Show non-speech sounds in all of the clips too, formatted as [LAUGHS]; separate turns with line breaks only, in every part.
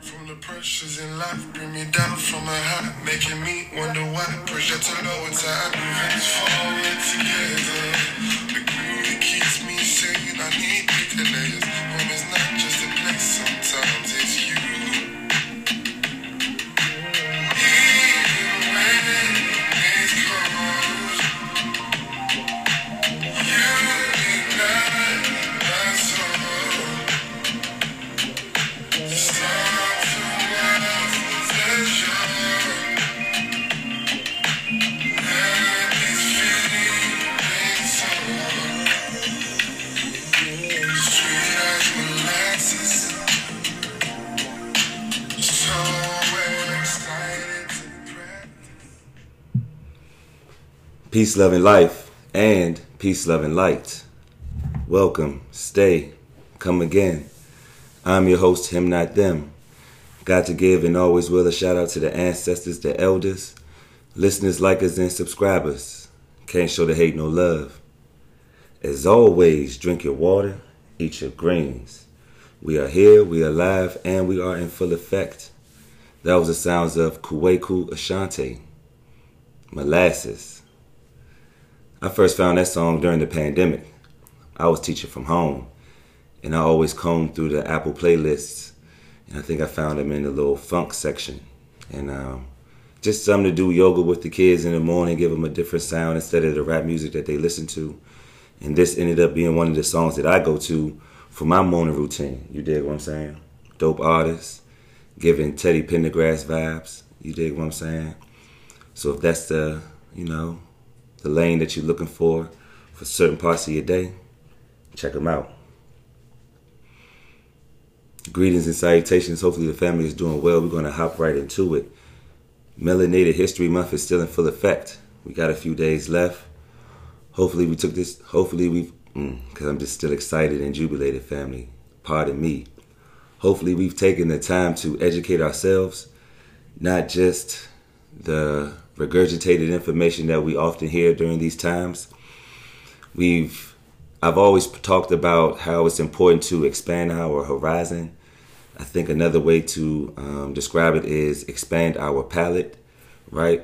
from the pressures in life. Bring me down from my high, making me wonder why. Pressure to lower time. Moving forward together. The glue that keeps me sane. I need bigger layers.
Peace, love, and life, and peace, love, and light. Welcome, stay, come again. I'm your host, Him Not Them. Got to give and always will a shout out to the ancestors, the elders, listeners, likers, and subscribers. Can't show the hate no love. As always, drink your water, eat your greens. We are here, we are live, and we are in full effect. That was the sounds of Kuweku Ashante, Molasses. I first found that song during the pandemic. I was teaching from home, and I always combed through the Apple playlists, and I think I found them in the little funk section, and um, just something to do yoga with the kids in the morning, give them a different sound instead of the rap music that they listen to. And this ended up being one of the songs that I go to for my morning routine. You dig what I'm saying? Dope artists, giving Teddy Pendergrass vibes. You dig what I'm saying? So if that's the, you know, the lane that you're looking for for certain parts of your day, check them out. Greetings and salutations. Hopefully the family is doing well. We're going to hop right into it. Melanated History Month is still in full effect. We got a few days left. Hopefully we took this. Hopefully we've, mm, because I'm just still excited and jubilated, family. Pardon me. Hopefully we've taken the time to educate ourselves, not just the regurgitated information that we often hear during these times. We've I've always talked about how it's important to expand our horizon. I think another way to um, describe it is expand our palate, right?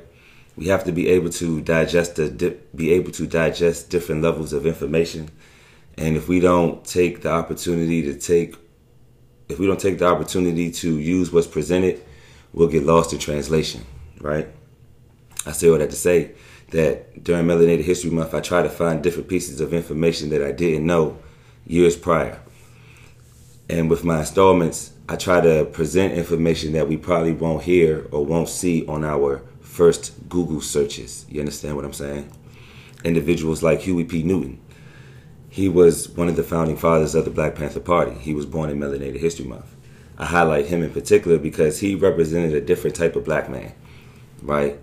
We have to be able to digest the di- be able to digest different levels of information, and if we don't take the opportunity to take if we don't take the opportunity to use what's presented, we'll get lost in translation, right? I say all that to say that during Melanated History Month, I try to find different pieces of information that I didn't know years prior. And with my installments, I try to present information that we probably won't hear or won't see on our first Google searches. You understand what I'm saying? Individuals like Huey P. Newton. He was one of the founding fathers of the Black Panther Party. He was born in Melanated History Month. I highlight him in particular because he represented a different type of black man, right?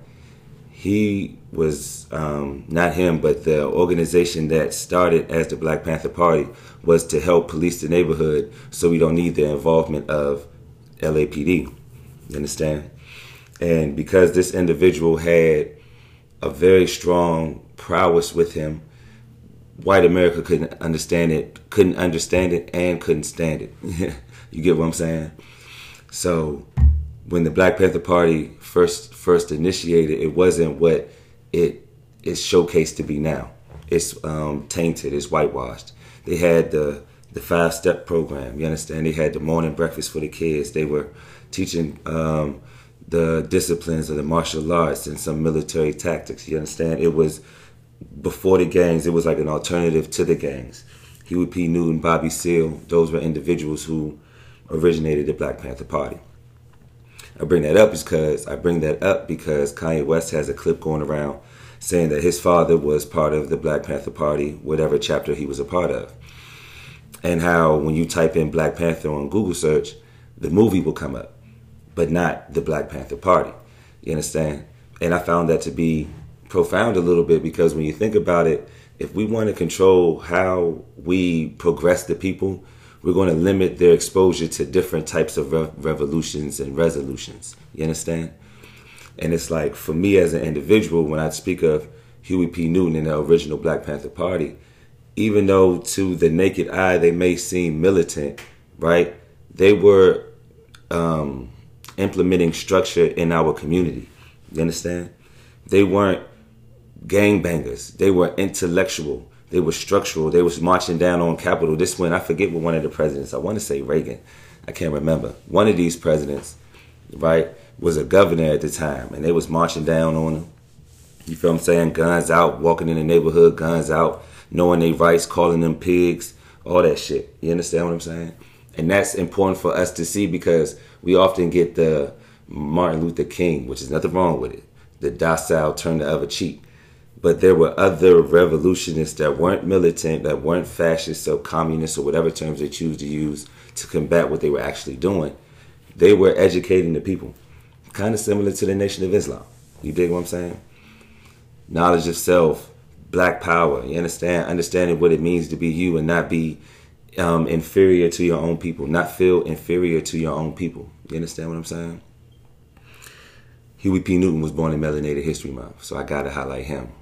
He was um, not him, but the organization that started as the Black Panther Party was to help police the neighborhood so we don't need the involvement of LAPD. You understand? And because this individual had a very strong prowess with him, white America couldn't understand it, couldn't understand it, and couldn't stand it. [LAUGHS] you get what I'm saying? So when the Black Panther Party first first initiated, it wasn't what it is showcased to be now. It's um, tainted. It's whitewashed. They had the the five step program. You understand? They had the morning breakfast for the kids. They were teaching um, the disciplines of the martial arts and some military tactics. You understand? It was before the gangs. It was like an alternative to the gangs. Huey P. Newton, Bobby Seale. Those were individuals who originated the Black Panther Party. I bring that up because I bring that up because Kanye West has a clip going around saying that his father was part of the Black Panther Party, whatever chapter he was a part of. And how when you type in Black Panther on Google search, the movie will come up, but not the Black Panther Party. You understand? And I found that to be profound a little bit because when you think about it, if we want to control how we progress the people, we're going to limit their exposure to different types of re- revolutions and resolutions. You understand? And it's like for me as an individual, when I speak of Huey P. Newton and the original Black Panther Party, even though to the naked eye they may seem militant, right? they were um, implementing structure in our community. You understand? They weren't gangbangers. They were intellectual. They were structural. They was marching down on Capitol. This one, I forget what one of the presidents. I want to say Reagan. I can't remember. One of these presidents, right, was a governor at the time, and they was marching down on him. You feel what I'm saying? Guns out, walking in the neighborhood, guns out, knowing their rights, calling them pigs, all that shit. You understand what I'm saying? And that's important for us to see because we often get the Martin Luther King, which is nothing wrong with it, the docile turn the other cheek. But there were other revolutionists that weren't militant, that weren't fascist or communist or whatever terms they choose to use to combat what they were actually doing. They were educating the people, kind of similar to the Nation of Islam. You dig what I'm saying? Knowledge of self, black power. You understand? Understanding what it means to be you and not be um, inferior to your own people, not feel inferior to your own people. You understand what I'm saying? Huey P. Newton was born in Melanated History Month, so I got to highlight him.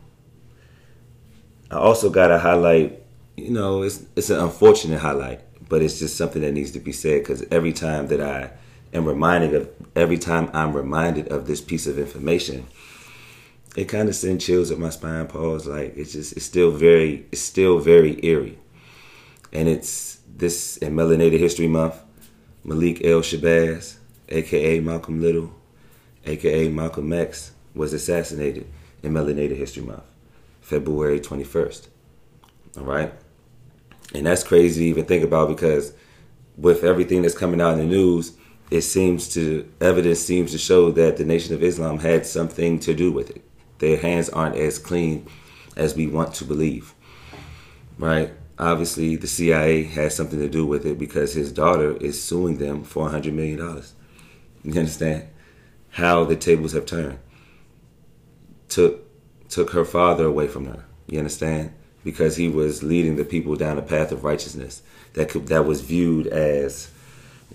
I also got to highlight, you know, it's it's an unfortunate highlight, but it's just something that needs to be said because every time that I am reminded of, every time I'm reminded of this piece of information, it kind of sends chills up my spine. Pause, like it's just it's still very it's still very eerie, and it's this in Melanated History Month. Malik El Shabazz, aka Malcolm Little, aka Malcolm X, was assassinated in Melanated History Month. February 21st. All right. And that's crazy to even think about because with everything that's coming out in the news, it seems to, evidence seems to show that the Nation of Islam had something to do with it. Their hands aren't as clean as we want to believe. Right? Obviously, the CIA has something to do with it because his daughter is suing them for $100 million. You understand? How the tables have turned. Took took her father away from her. You understand? Because he was leading the people down a path of righteousness that could, that was viewed as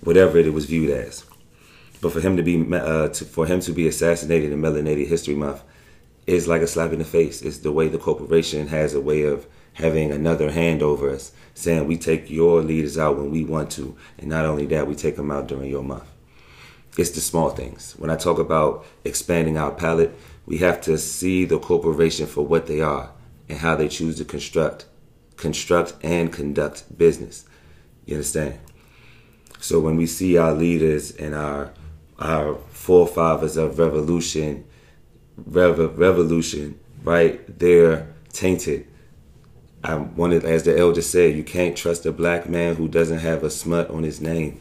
whatever it was viewed as. But for him to be uh, to, for him to be assassinated in Melanated History Month is like a slap in the face. It's the way the corporation has a way of having another hand over us, saying we take your leaders out when we want to, and not only that, we take them out during your month. It's the small things. When I talk about expanding our palette, we have to see the corporation for what they are and how they choose to construct, construct and conduct business. You understand? So when we see our leaders and our our forefathers of revolution, rev- revolution, right? They're tainted. I wanted, as the elder said, you can't trust a black man who doesn't have a smut on his name.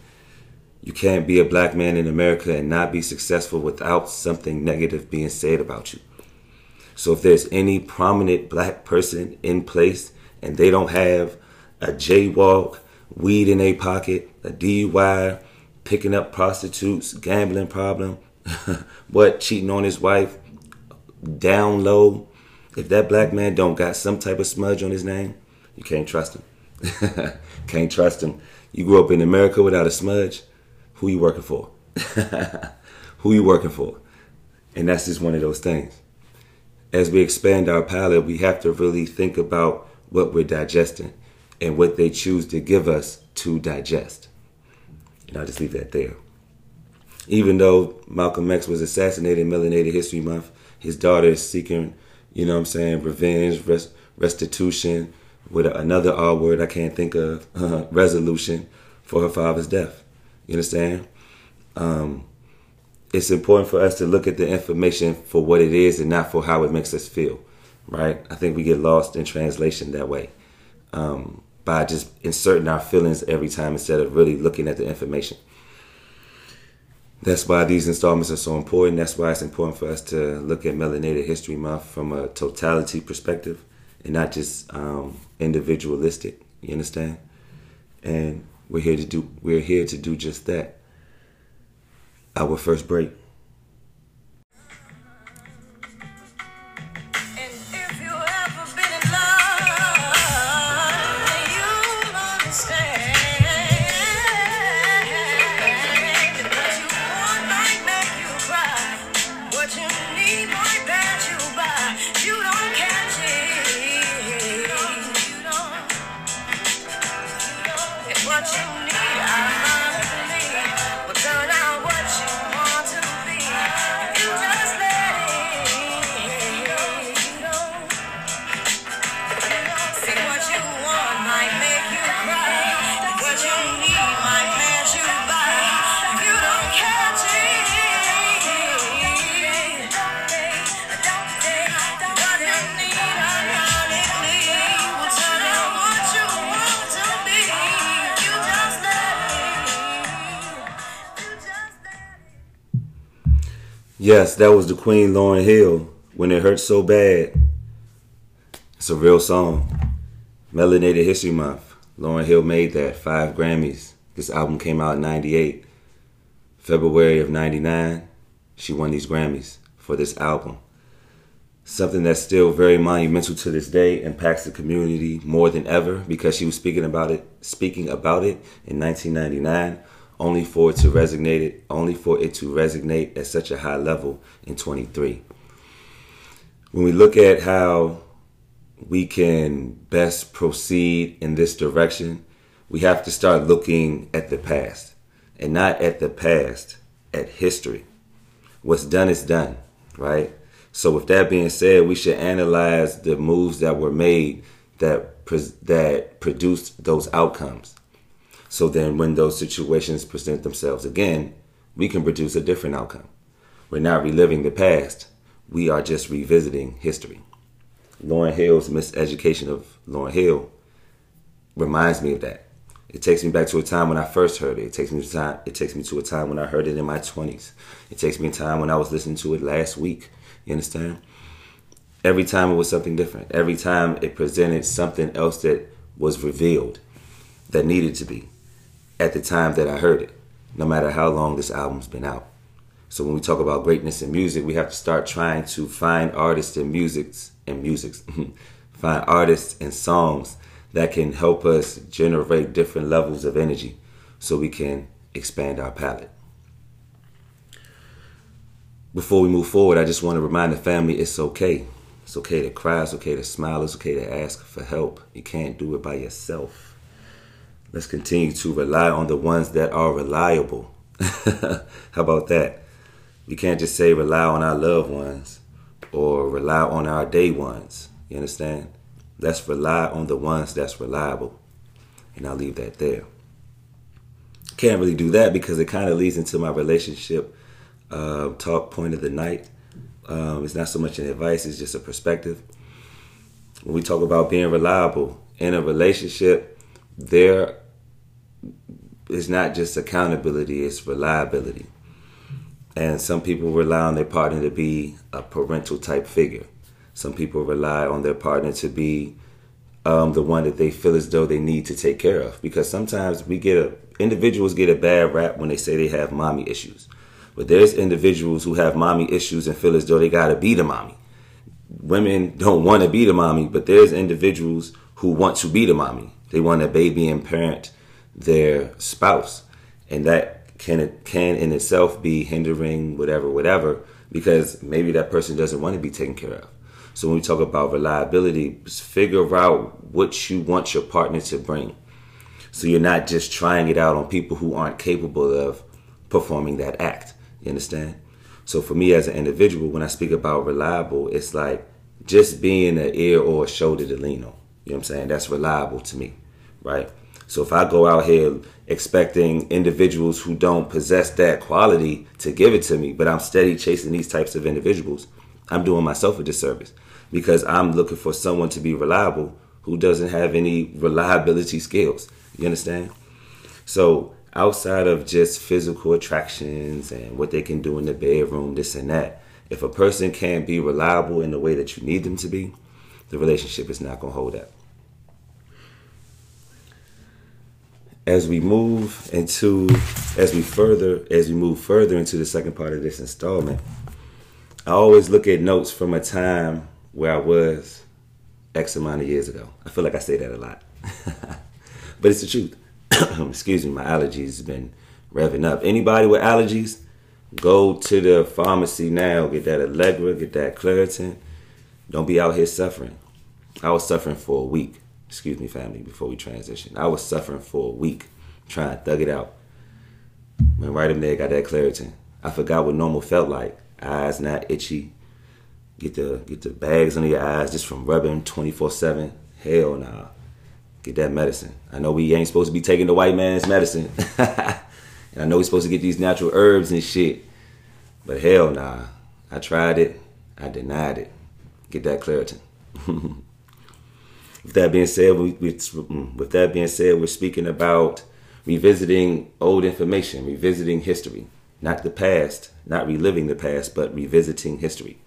You can't be a black man in America and not be successful without something negative being said about you. So if there's any prominent black person in place and they don't have a jaywalk, weed in a pocket, a DUI, picking up prostitutes, gambling problem, [LAUGHS] what cheating on his wife, down low. If that black man don't got some type of smudge on his name, you can't trust him. [LAUGHS] can't trust him. You grew up in America without a smudge who you working for? [LAUGHS] who you working for? And that's just one of those things. As we expand our palate, we have to really think about what we're digesting and what they choose to give us to digest. And I'll just leave that there. Even though Malcolm X was assassinated in Melanated History Month, his daughter is seeking, you know what I'm saying, revenge, rest, restitution, with another R word I can't think of, [LAUGHS] resolution for her father's death. You understand? Um, it's important for us to look at the information for what it is and not for how it makes us feel, right? I think we get lost in translation that way um, by just inserting our feelings every time instead of really looking at the information. That's why these installments are so important. That's why it's important for us to look at Melanated History Month from a totality perspective and not just um, individualistic. You understand? And we're here to do we're here to do just that. Our first break. Yes, that was the Queen Lauryn Hill. When it hurts so bad. It's a real song. Melanated History Month. Lauryn Hill made that. Five Grammys. This album came out in 98. February of 99, she won these Grammys for this album. Something that's still very monumental to this day, impacts the community more than ever because she was speaking about it, speaking about it in 1999 only for it to resonate only for it to resonate at such a high level in 23 when we look at how we can best proceed in this direction we have to start looking at the past and not at the past at history. What's done is done right? So with that being said we should analyze the moves that were made that that produced those outcomes so then, when those situations present themselves again, we can produce a different outcome. We're not reliving the past, we are just revisiting history. Lauryn Hill's miseducation of Lauryn Hill reminds me of that. It takes me back to a time when I first heard it. It takes me to time. It takes me to a time when I heard it in my twenties. It takes me a time when I was listening to it last week. You understand? Every time it was something different. Every time it presented something else that was revealed that needed to be at the time that I heard it, no matter how long this album's been out. So when we talk about greatness in music, we have to start trying to find artists and musics and musics, [LAUGHS] find artists and songs that can help us generate different levels of energy so we can expand our palette. Before we move forward, I just want to remind the family it's okay. It's okay to cry, it's okay to smile, it's okay to ask for help. You can't do it by yourself. Let's continue to rely on the ones that are reliable. [LAUGHS] How about that? We can't just say rely on our loved ones or rely on our day ones. You understand? Let's rely on the ones that's reliable. And I'll leave that there. Can't really do that because it kind of leads into my relationship uh, talk point of the night. Um, it's not so much an advice, it's just a perspective. When we talk about being reliable in a relationship, there is not just accountability, it's reliability. And some people rely on their partner to be a parental type figure. Some people rely on their partner to be um, the one that they feel as though they need to take care of. Because sometimes we get a individuals get a bad rap when they say they have mommy issues. But there's individuals who have mommy issues and feel as though they gotta be the mommy. Women don't want to be the mommy, but there's individuals who want to be the mommy. They want a baby and parent their spouse, and that can can in itself be hindering whatever whatever because maybe that person doesn't want to be taken care of. So when we talk about reliability, figure out what you want your partner to bring. So you're not just trying it out on people who aren't capable of performing that act. You understand? So for me as an individual, when I speak about reliable, it's like just being an ear or a shoulder to lean on. You know what I'm saying? That's reliable to me, right? So if I go out here expecting individuals who don't possess that quality to give it to me, but I'm steady chasing these types of individuals, I'm doing myself a disservice because I'm looking for someone to be reliable who doesn't have any reliability skills. You understand? So outside of just physical attractions and what they can do in the bedroom, this and that, if a person can't be reliable in the way that you need them to be, the relationship is not going to hold up. As we move into as we further as we move further into the second part of this installment i always look at notes from a time where i was x amount of years ago. I feel like i say that a lot. [LAUGHS] But it's the truth. [COUGHS] Excuse me my allergies have been revving up. Anybody with allergies go to the pharmacy now. Get that allegra get that claritin. Don't be out here suffering. I was suffering for a week excuse me, family, before we transition. I was suffering for a week trying to thug it out. When right in there, got that Claritin. I forgot what normal felt like. Eyes not itchy. Get the get the bags under your eyes just from rubbing 24-7. Hell nah. Get that medicine. I know we ain't supposed to be taking the white man's medicine. [LAUGHS] and I know we're supposed to get these natural herbs and shit. But hell nah. I tried it. I denied it. Get that Claritin. [LAUGHS] With that being said, we, mm, with that being said, we're speaking about revisiting old information, revisiting history. not the past, not reliving the past, but revisiting history.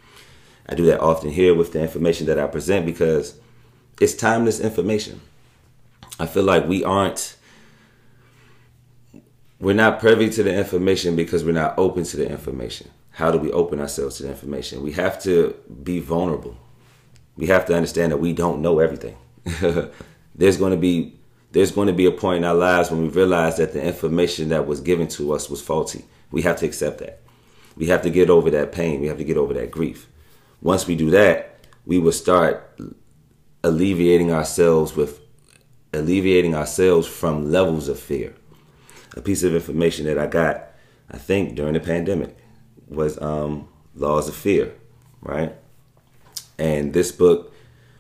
I do that often here with the information that I present because it's timeless information. I feel like we aren't we're not privy to the information because we're not open to the information. How do we open ourselves to the information? We have to be vulnerable. We have to understand that we don't know everything. [LAUGHS] there's going to be there's going to be a point in our lives when we realize that the information that was given to us was faulty. We have to accept that. We have to get over that pain. We have to get over that grief. Once we do that, we will start alleviating ourselves with alleviating ourselves from levels of fear. A piece of information that I got, I think, during the pandemic was um, Laws of Fear, right? And this book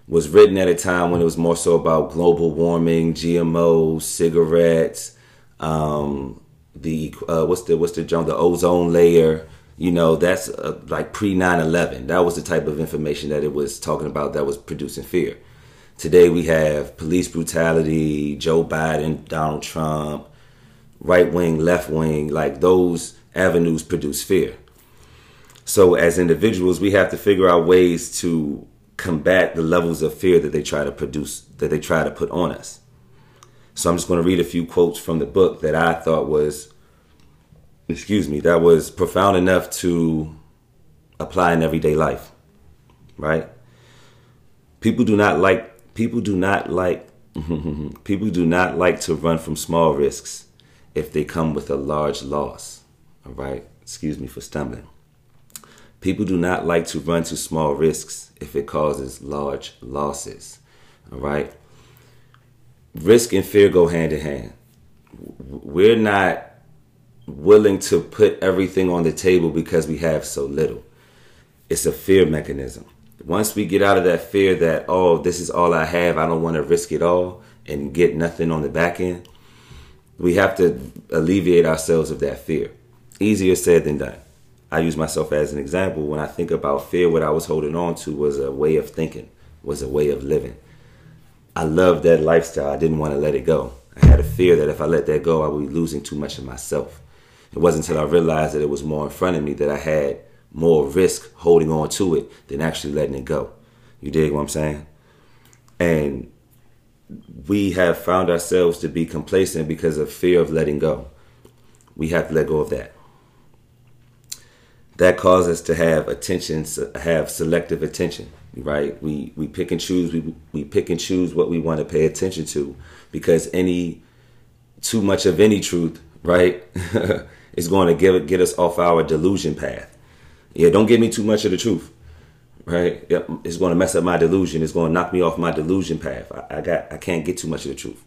was written at a time when it was more so about global warming, GMOs, cigarettes, um, the uh, what's the what's the the ozone layer. You know, that's uh, like pre 9/11. That was the type of information that it was talking about that was producing fear. Today we have police brutality, Joe Biden, Donald Trump, right wing, left wing, like those avenues produce fear. So as individuals, we have to figure out ways to combat the levels of fear that they try to produce, that they try to put on us. So I'm just going to read a few quotes from the book that I thought was, excuse me, that was profound enough to apply in everyday life. Right? People do not like people do not like [LAUGHS] people do not like to run from small risks if they come with a large loss. All right? Excuse me for stumbling. People do not like to run to small risks if it causes large losses. All right? Risk and fear go hand in hand. We're not willing to put everything on the table because we have so little. It's a fear mechanism. Once we get out of that fear that, oh, this is all I have, I don't want to risk it all and get nothing on the back end, we have to alleviate ourselves of that fear. Easier said than done. I use myself as an example. When I think about fear, what I was holding on to was a way of thinking, was a way of living. I loved that lifestyle. I didn't want to let it go. I had a fear that if I let that go, I would be losing too much of myself. It wasn't until I realized that it was more in front of me that I had more risk holding on to it than actually letting it go. You dig what I'm saying? And we have found ourselves to be complacent because of fear of letting go. We have to let go of that. That causes us to have attention, have selective attention, right? We we pick and choose. We we pick and choose what we want to pay attention to because any too much of any truth, right, [LAUGHS] is going to give get us off our delusion path. Yeah, don't give me too much of the truth. Right? It's going to mess up my delusion. It's going to knock me off my delusion path. I, I got I can't get too much of the truth.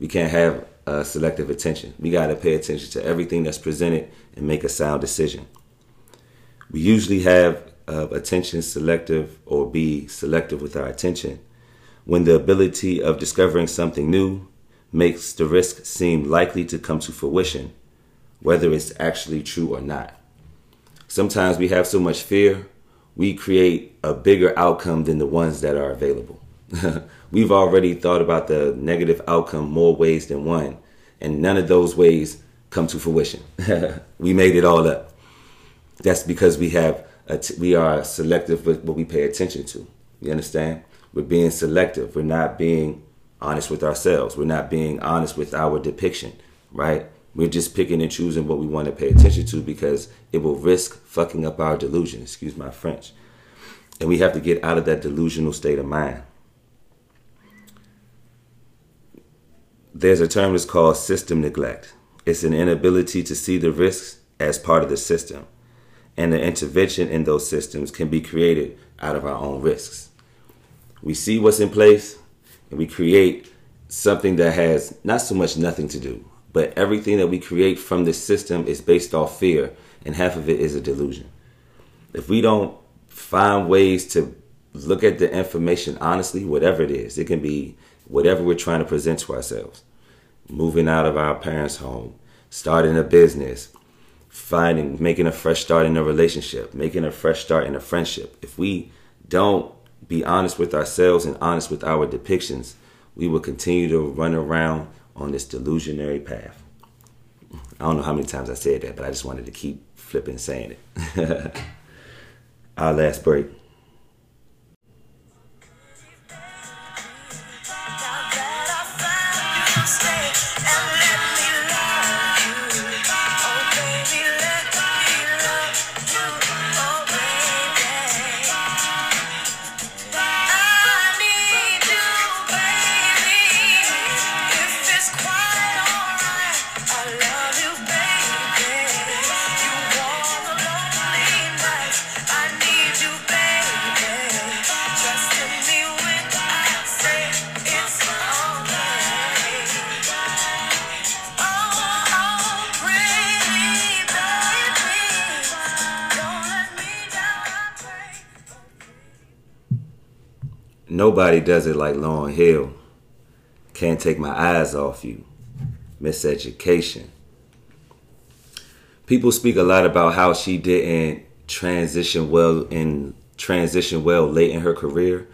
We can't have uh, selective attention. We got to pay attention to everything that's presented and make a sound decision. We usually have uh, attention selective or be selective with our attention when the ability of discovering something new makes the risk seem likely to come to fruition, whether it's actually true or not sometimes we have so much fear, we create a bigger outcome than the ones that are available. [LAUGHS] We've already thought about the negative outcome more ways than one, and none of those ways come to fruition. [LAUGHS] we made it all up. That's because we have we are selective with what we pay attention to. You understand? We're being selective. We're not being honest with ourselves. We're not being honest with our depiction, right? We're just picking and choosing what we want to pay attention to because it will risk fucking up our delusion. Excuse my French. And we have to get out of that delusional state of mind. There's a term that's called system neglect. It's an inability to see the risks as part of the system. And the intervention in those systems can be created out of our own risks. We see what's in place and we create something that has not so much nothing to do, but everything that we create from this system is based off fear, and half of it is a delusion. If we don't find ways to look at the information honestly, whatever it is, it can be whatever we're trying to present to ourselves. Moving out of our parents' home, starting a business, finding, making a fresh start in a relationship, making a fresh start in a friendship. If we don't be honest with ourselves and honest with our depictions, we will continue to run around on this delusionary path. I don't know how many times I said that, but I just wanted to keep flipping saying it. [LAUGHS] Our last break. Nobody does it like Lauryn Hill. Can't take my eyes off you. Miseducation. People speak a lot about how she didn't transition well in transition well late in her career.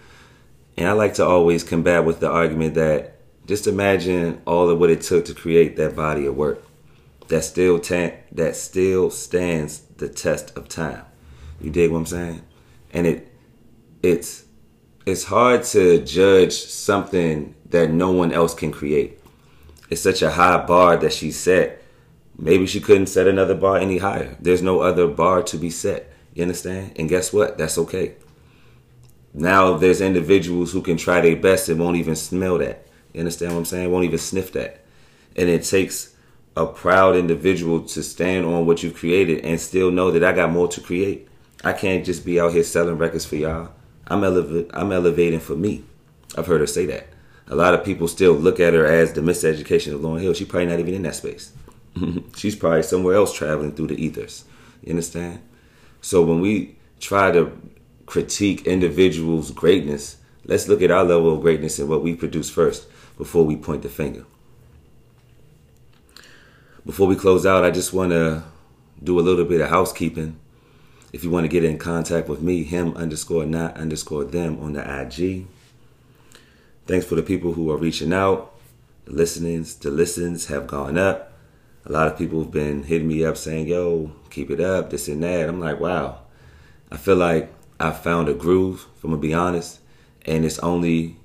And I like to always combat with the argument that just imagine all of what it took to create that body of work that still ta- that still stands the test of time. You dig what I'm saying? And it it's it's hard to judge something that no one else can create. It's such a high bar that she set. Maybe she couldn't set another bar any higher. There's no other bar to be set. You understand? And guess what? That's okay. Now there's individuals who can try their best and won't even smell that. You understand what I'm saying? Won't even sniff that. And it takes a proud individual to stand on what you've created and still know that I got more to create. I can't just be out here selling records for y'all. I'm I'm elevating for me. I've heard her say that. A lot of people still look at her as the miseducation of Lauryn Hill. She's probably not even in that space. [LAUGHS] She's probably somewhere else traveling through the ethers. You understand? So when we try to critique individuals' greatness, let's look at our level of greatness and what we produce first before we point the finger. Before we close out, I just want to do a little bit of housekeeping. If you want to get in contact with me, him underscore not underscore them on the IG. Thanks for the people who are reaching out. The listenings, the listens have gone up. A lot of people have been hitting me up saying, yo, keep it up, this and that. I'm like, wow. I feel like I found a groove, if I'm gonna be honest, and it's only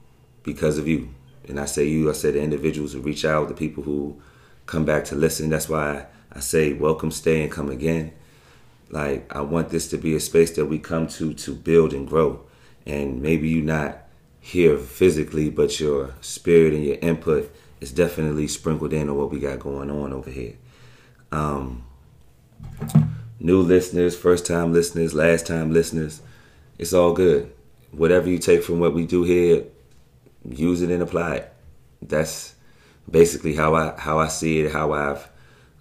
because of you. And I say you, I say the individuals who reach out, the people who come back to listen. That's why I say welcome, stay, and come again. Like I want this to be a space that we come to to build and grow. And maybe you're not here physically, but your spirit and your input is definitely sprinkled in on what we got going on over here. Um, new listeners, first time listeners, last time listeners, it's all good. Whatever you take from what we do here, use it and apply it. That's basically how I how I see it, how I've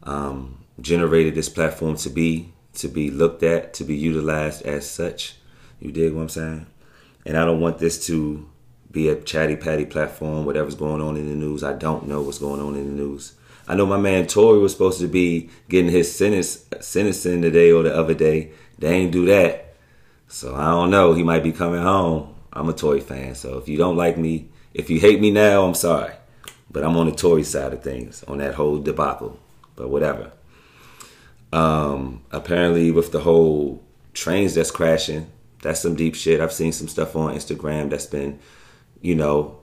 um, generated this platform to be to be looked at, to be utilized as such. You dig what I'm saying? And I don't want this to be a chatty patty platform, whatever's going on in the news. I don't know what's going on in the news. I know my man Tory was supposed to be getting his sentence sentencing today or the other day. They ain't do that. So I don't know. He might be coming home. I'm a Tory fan. So if you don't like me, if you hate me now, I'm sorry. But I'm on the Tory side of things on that whole debacle. But whatever. Um, apparently, with the whole trains that's crashing, that's some deep shit. I've seen some stuff on Instagram that's been, you know,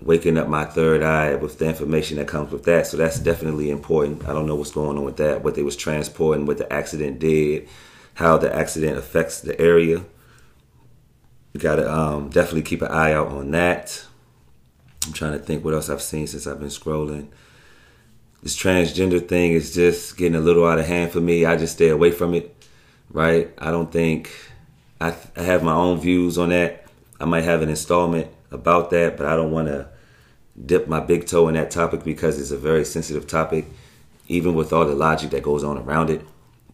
waking up my third eye with the information that comes with that. So that's definitely important. I don't know what's going on with that, what they was transporting, what the accident did, how the accident affects the area. You gotta um, definitely keep an eye out on that. I'm trying to think what else I've seen since I've been scrolling this transgender thing is just getting a little out of hand for me. I just stay away from it, right? I don't think I, I have my own views on that. I might have an installment about that, but I don't want to dip my big toe in that topic because it's a very sensitive topic, even with all the logic that goes on around it.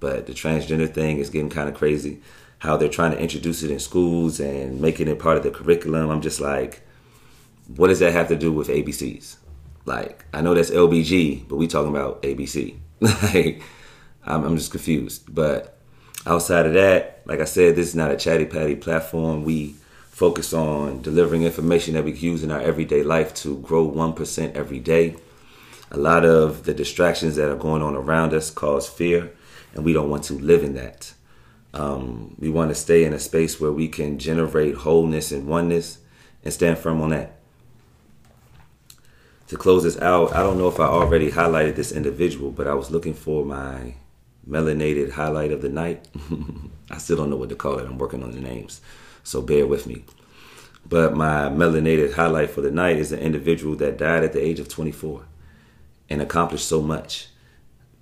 But the transgender thing is getting kind of crazy. How they're trying to introduce it in schools and making it part of the curriculum. I'm just like, what does that have to do with ABCs? Like, I know that's LBG, but we talking about ABC. [LAUGHS] like, I'm, I'm just confused. But outside of that, like I said, this is not a chatty patty platform. We focus on delivering information that we can use in our everyday life to grow 1% every day. A lot of the distractions that are going on around us cause fear, and we don't want to live in that. Um, we want to stay in a space where we can generate wholeness and oneness and stand firm on that. To close this out, I don't know if I already highlighted this individual, but I was looking for my melanated highlight of the night. [LAUGHS] I still don't know what to call it. I'm working on the names, so bear with me. But my melanated highlight for the night is an individual that died at the age of 24 and accomplished so much.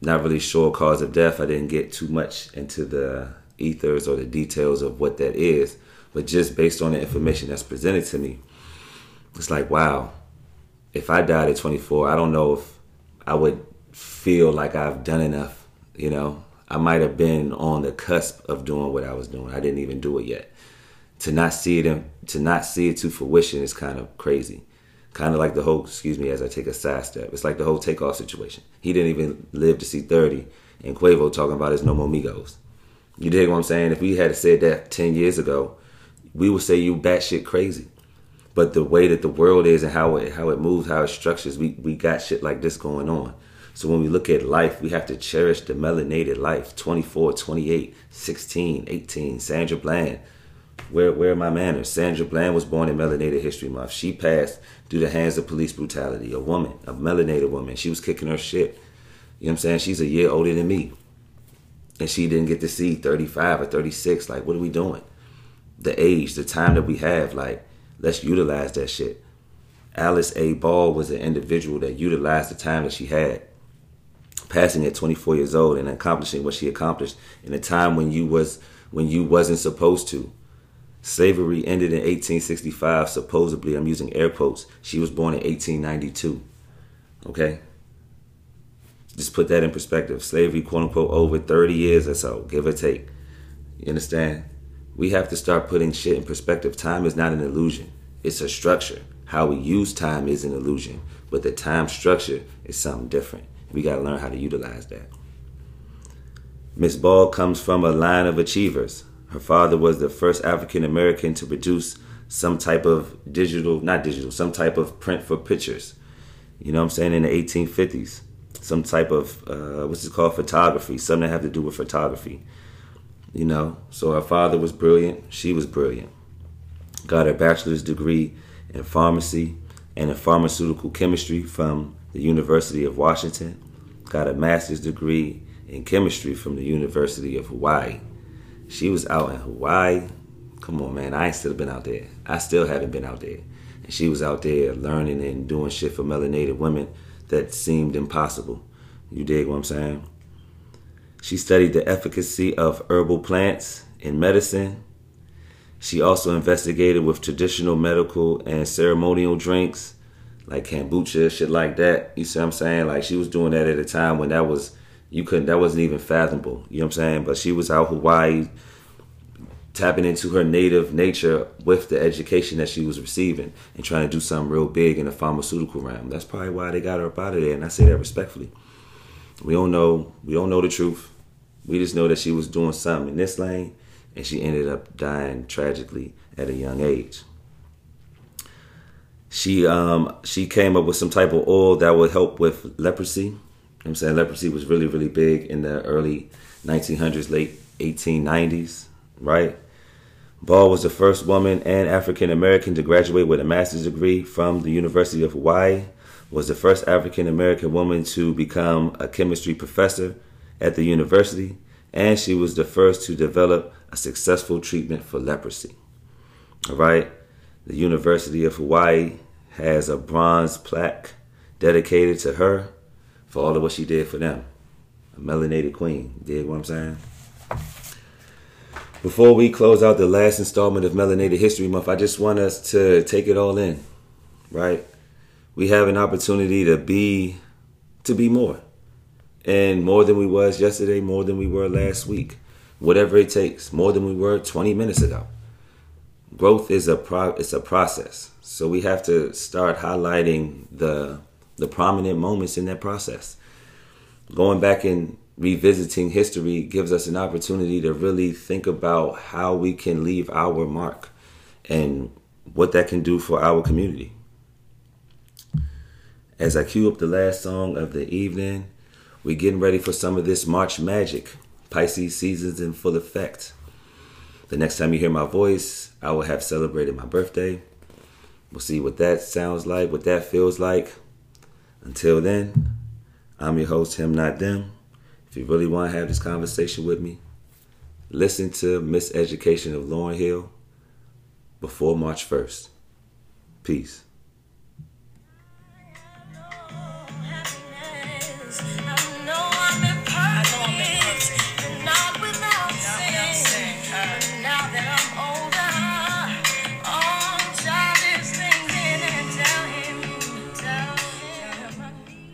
Not really sure cause of death. I didn't get too much into the ethers or the details of what that is, but just based on the information that's presented to me, it's like, wow, if I died at 24, I don't know if I would feel like I've done enough. You know, I might have been on the cusp of doing what I was doing. I didn't even do it yet to not see it in, to not see it to fruition is kind of crazy. Kind of like the whole, excuse me, as I take a side step. It's like the whole takeoff situation. He didn't even live to see 30, and Quavo talking about his no more Migos. You dig what I'm saying? If we had said that 10 years ago, we would say you batshit crazy. But the way that the world is and how it how it moves, how it structures, we, we got shit like this going on. So when we look at life, we have to cherish the melanated life. 24, 28, 16, 18, Sandra Bland, where where are my manners? Sandra Bland was born in Melanated History Month. She passed through the hands of police brutality. A woman, a melanated woman. She was kicking her shit. You know what I'm saying? She's a year older than me. And she didn't get to see 35 or 36. Like, what are we doing? The age, the time that we have, like, let's utilize that shit. Alice A. Ball was an individual that utilized the time that she had, passing at 24 years old and accomplishing what she accomplished in a time when you was when you wasn't supposed to. Slavery ended in 1865, supposedly. I'm using air quotes. She was born in 1892. Okay? Just put that in perspective. Slavery, quote unquote, over 30 years or so, give or take. You understand? We have to start putting shit in perspective. Time is not an illusion, it's a structure. How we use time is an illusion, but the time structure is something different. We got to learn how to utilize that. Miss Ball comes from a line of achievers. Her father was the first African American to produce some type of digital, not digital, some type of print for pictures. You know what I'm saying? In the 1850s. Some type of, uh, what's it called? Photography. Something that have to do with photography. You know? So her father was brilliant. She was brilliant. Got her bachelor's degree in pharmacy and in pharmaceutical chemistry from the University of Washington. Got a master's degree in chemistry from the University of Hawaii. She was out in Hawaii. Come on, man. I ain't still been out there. I still haven't been out there. And she was out there learning and doing shit for melanated women that seemed impossible. You dig what I'm saying? She studied the efficacy of herbal plants in medicine. She also investigated with traditional medical and ceremonial drinks like kombucha, shit like that. You see what I'm saying? Like she was doing that at a time when that was you couldn't that wasn't even fathomable you know what i'm saying but she was out hawaii tapping into her native nature with the education that she was receiving and trying to do something real big in the pharmaceutical realm that's probably why they got her up out of there and i say that respectfully we don't know we don't know the truth we just know that she was doing something in this lane and she ended up dying tragically at a young age. She um she came up with some type of oil that would help with leprosy. I'm saying? Leprosy was really, really big in the early 1900s, late 1890s, right? Ball was the first woman and African American to graduate with a master's degree from the University of Hawaii, was the first African American woman to become a chemistry professor at the university, and she was the first to develop a successful treatment for leprosy. All right? The University of Hawaii has a bronze plaque dedicated to her for all of what she did for them. A melanated queen. Did what I'm saying? Before we close out the last installment of Melanated History Month, I just want us to take it all in. Right? We have an opportunity to be to be more. And more than we was yesterday, more than we were last week. Whatever it takes, more than we were 20 minutes ago. Growth is a pro it's a process. So we have to start highlighting the the prominent moments in that process. Going back and revisiting history gives us an opportunity to really think about how we can leave our mark and what that can do for our community. As I cue up the last song of the evening, we're getting ready for some of this March magic. Pisces seasons in full effect. The next time you hear my voice, I will have celebrated my birthday. We'll see what that sounds like, what that feels like. Until then, I'm your host, Him Not Them. If you really want to have this conversation with me, listen to Miseducation of Lauryn Hill before March 1st. Peace.